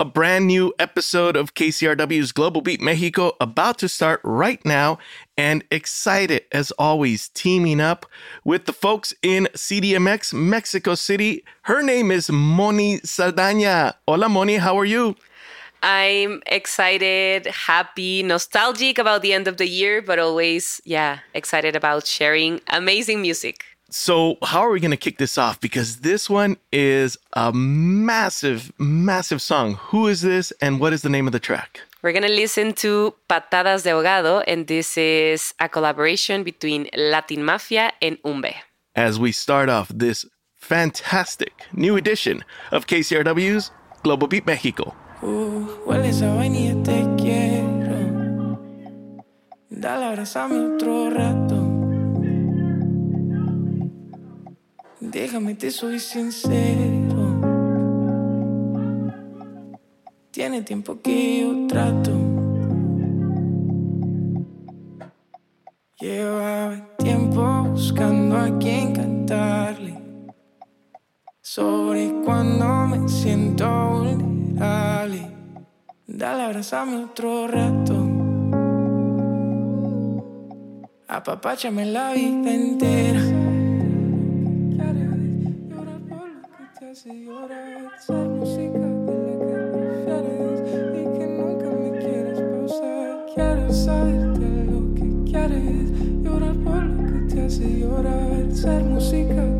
A brand new episode of KCRW's Global Beat Mexico about to start right now, and excited as always, teaming up with the folks in CDMX Mexico City. Her name is Moni Saldaña. Hola, Moni, how are you? I'm excited, happy, nostalgic about the end of the year, but always, yeah, excited about sharing amazing music. So, how are we going to kick this off? Because this one is a massive, massive song. Who is this and what is the name of the track? We're going to listen to Patadas de Ahogado, and this is a collaboration between Latin Mafia and Humbe. As we start off this fantastic new edition of KCRW's Global Beat Mexico. Uh, Déjame, te soy sincero. Tiene tiempo que yo trato. Llevaba tiempo buscando a quien cantarle. Sobre cuando me siento vulnerable. Dale, abrazame otro rato. Apapáchame la vida entera. Hace llorar. Ser música de la que y que nunca me quieres lo que quieres. Llorar por lo que te hace llorar. Ser música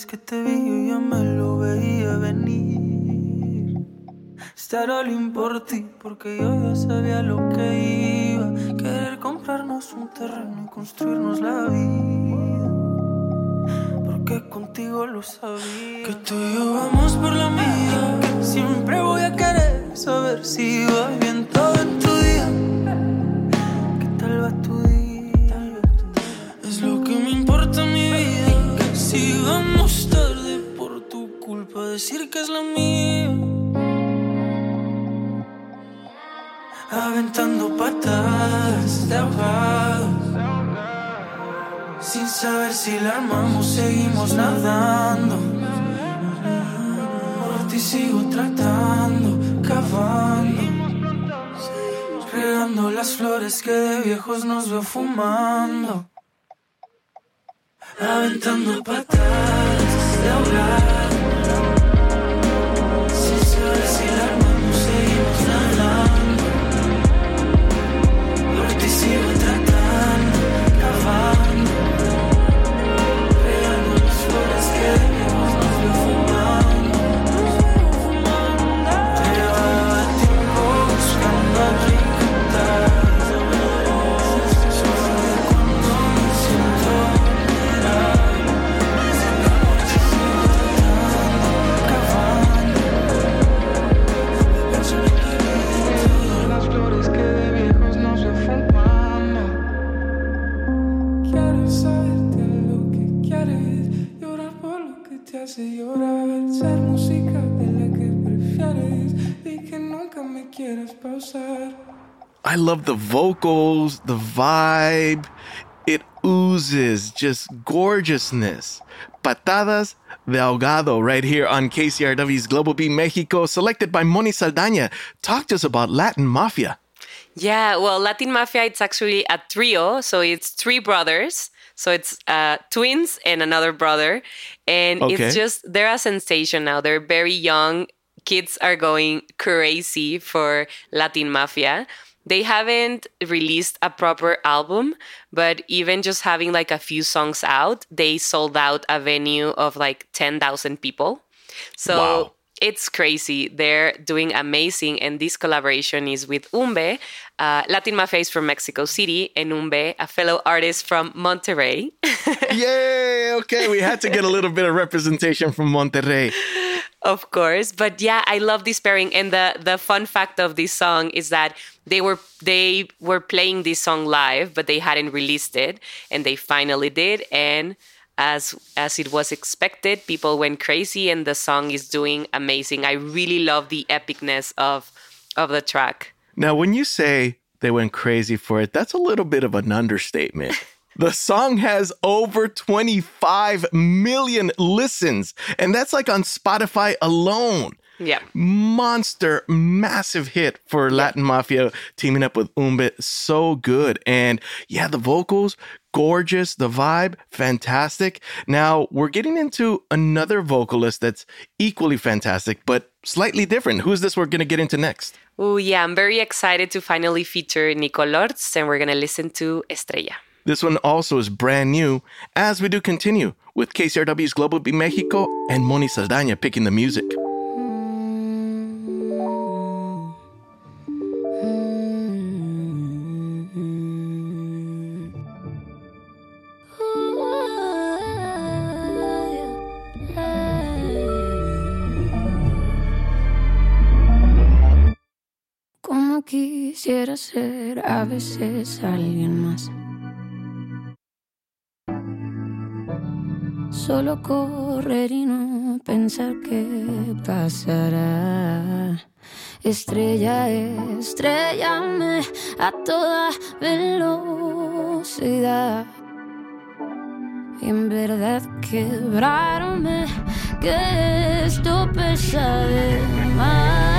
vez que te vi yo ya me lo veía venir. Estar all in por ti porque yo ya sabía lo que iba. Querer comprarnos un terreno y construirnos la vida. Porque contigo lo sabía. Que tú y yo vamos por la mía. Siempre voy a querer saber si va bien todo en tu día. Decir que es la mía. Aventando patadas de ahogado. Sin saber si la armamos, seguimos nadando. Por ti sigo tratando, cavando. Regando las flores que de viejos nos veo fumando. Aventando patadas de ahogado. Love the vocals, the vibe. It oozes just gorgeousness. Patadas de ahogado right here on KCRW's Global Beat Mexico, selected by Moni Saldaña. Talk to us about Latin Mafia. Yeah, well, Latin Mafia, it's actually a trio. So it's three brothers. So it's uh, twins and another brother. And Okay. it's just, they're a sensation now. They're very young. Kids are going crazy for Latin Mafia. They haven't released a proper album, but even just having like a few songs out, they sold out a venue of like 10,000 people. So Wow. it's crazy. They're doing amazing. And this collaboration is with Humbe, uh, Latin Mafia is from Mexico City, and Humbe, a fellow artist from Monterrey. Yay! Okay, we had to get a little bit of representation from Monterrey. Of course, but yeah, I love this pairing. And the the fun fact of this song is that they were they were playing this song live, but they hadn't released it, and they finally did. And as as it was expected, people went crazy, and the song is doing amazing. I really love the epicness of of the track. Now, when you say they went crazy for it, that's a little bit of an understatement. The song has over 25 million listens, and that's like on Spotify alone. Yeah. Monster, massive hit for Latin Mafia teaming up with Humbe. So good. And yeah, the vocals, gorgeous. The vibe, fantastic. Now we're getting into another vocalist that's equally fantastic, but slightly different. Who's this we're going to get into next? Oh, yeah. I'm very excited to finally feature Nicole Horts, and we're going to listen to Estrella. This one also is brand new, as we do continue with KCRW's Global Beat Mexico and Moni Saldaña picking the music. Quisiera ser a veces alguien más. Solo correr y no pensar qué pasará. Estrella, estrellame a toda velocidad. Y en verdad quebrarme, que esto pesa de más.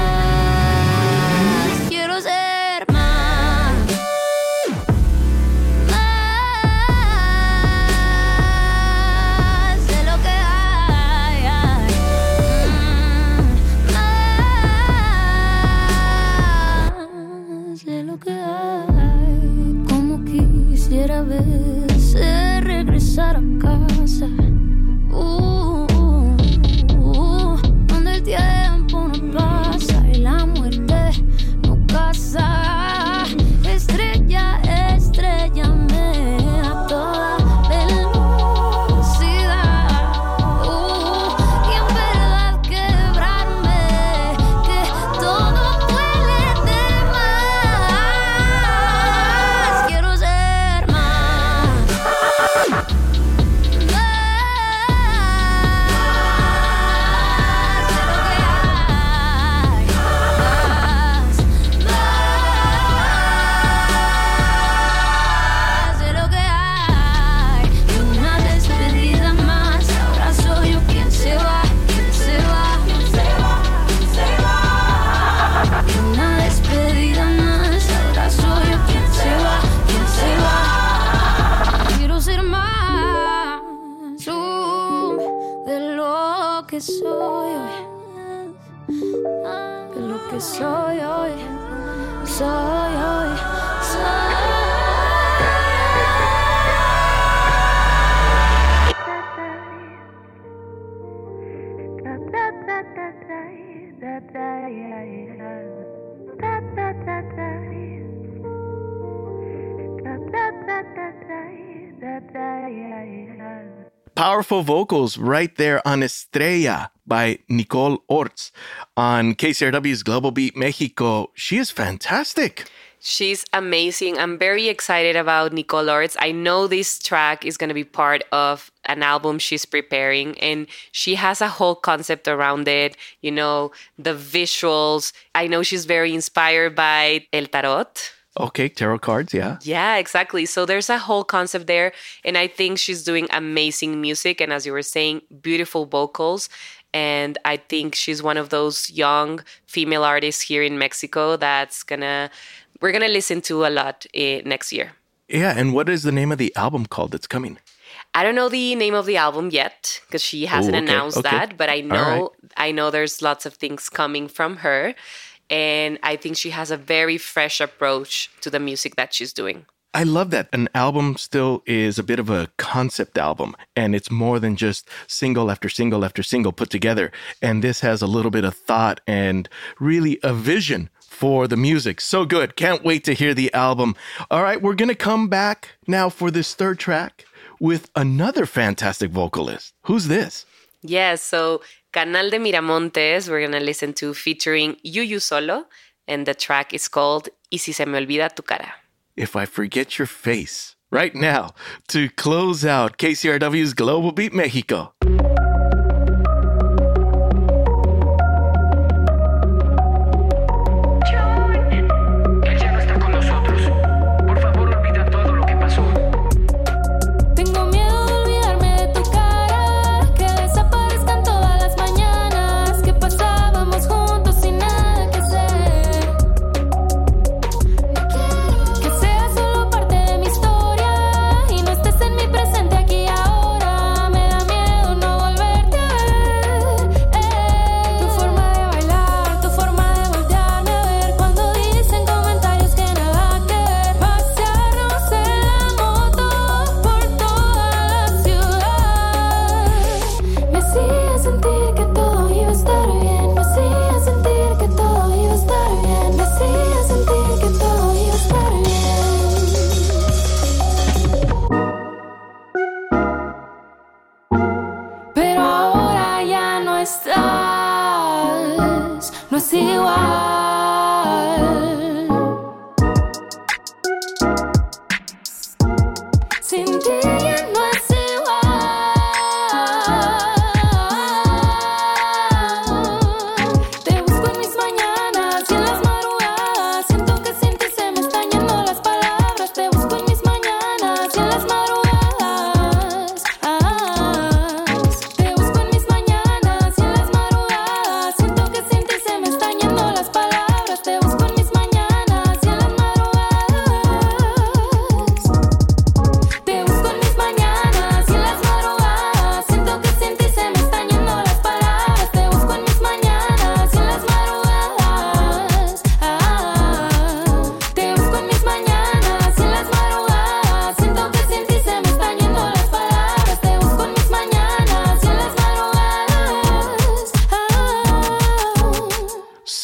Powerful vocals right there on Estrella by Nicole Horts on KCRW's Global Beat Mexico. She is fantastic. She's amazing. I'm very excited about Nicole Horts. I know this track is going to be part of an album she's preparing, and she has a whole concept around it. You know, the visuals. I know she's very inspired by El Tarot. Okay, tarot cards, yeah. Yeah, exactly. So there's a whole concept there. And I think she's doing amazing music. And as you were saying, beautiful vocals. And I think she's one of those young female artists here in Mexico that's gonna, we're gonna listen to a lot eh, next year. Yeah, and what is the name of the album called that's coming? I don't know the name of the album yet because she hasn't Ooh, okay, announced okay. that, but I know I know there's lots of things coming from her, and I think she has a very fresh approach to the music that she's doing. I love that an album still is a bit of a concept album and it's more than just single after single after single put together. And this has a little bit of thought and really a vision for the music. So good. Can't wait to hear the album. All right, we're going to come back now for this third track with another fantastic vocalist. Who's this? Yeah, so Canal de Miramontes, we're going to listen to featuring Youyousolo, and the track is called Y si se me olvida tu cara. If I Forget Your Face, right now to close out KCRW's Global Beat Mexico. Estás, no es igual.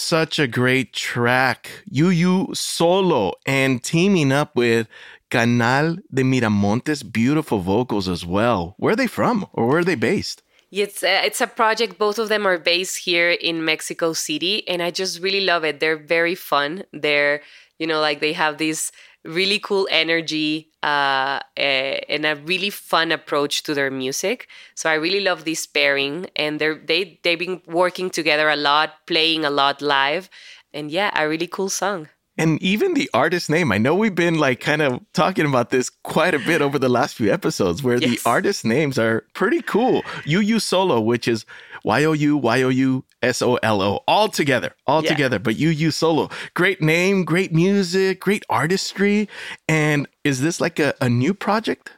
Such a great track. Youyousolo and teaming up with Canal de Miramontes. Beautiful vocals as well. Where are they from or where are they based? It's a, it's a project. Both of them are based here in Mexico City, and I just really love it. They're very fun. They're you know like they have this really cool energy uh, eh, and a really fun approach to their music. So I really love this pairing, and they're they they've been working together a lot, playing a lot live, and yeah, a really cool song. And even the artist name, I know we've been like kind of talking about this quite a bit over the last few episodes where the artist names are pretty cool. Yu Solo, which is Y O U Y O U S O L O, all together, all Yeah. together. But Youyousolo, great name, great music, great artistry. And is this like a, a new project?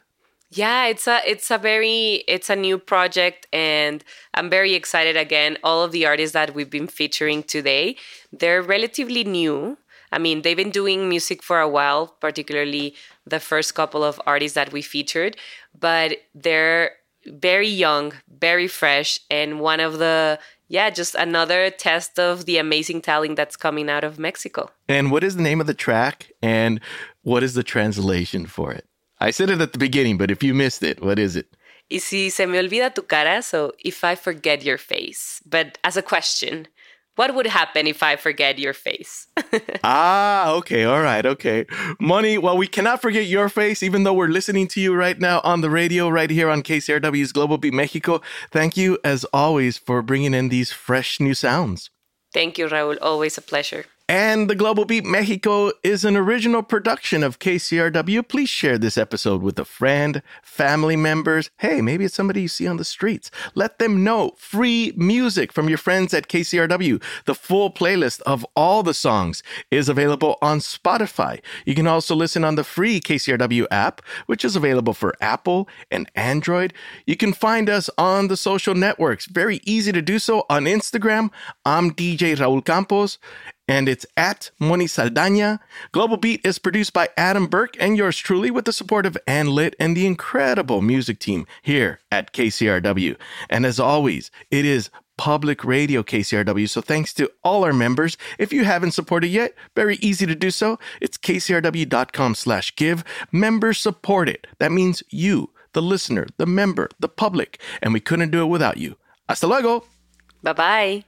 Yeah, it's a it's a very it's a new project and I'm very excited again. All of the artists that we've been featuring today, they're relatively new. I mean, they've been doing music for a while, particularly the first couple of artists that we featured, but they're very young, very fresh, and one of the yeah, just another test of the amazing talent that's coming out of Mexico. And what is the name of the track? And what is the translation for it? I said it at the beginning, but if you missed it, what is it? Y si se me olvida tu cara, so if I forget your face. But as a question, what would happen if I forget your face? Ah, okay. All right. Okay. Moni, well, we cannot forget your face, even though we're listening to you right now on the radio, right here on KCRW's Global Beat Mexico. Thank you, as always, for bringing in these fresh new sounds. Thank you, Raul. Always a pleasure. And the Global Beat Mexico is an original production of KCRW. Please share this episode with a friend, family members. Hey, maybe it's somebody you see on the streets. Let them know. Free music from your friends at KCRW. The full playlist of all the songs is available on Spotify. You can also listen on the free KCRW app, which is available for Apple and Android. You can find us on the social networks. Very easy to do so on Instagram. I'm DJ Raul Campos. And it's at Moni Saldana. Global Beat is produced by Adam Burke and yours truly with the support of Anne Litt and the incredible music team here at KCRW. And as always, it is public radio KCRW. So thanks to all our members. If you haven't supported yet, very easy to do so. It's kcrw.com slash give. Members support it. That means you, the listener, the member, the public. And we couldn't do it without you. Hasta luego. Bye bye.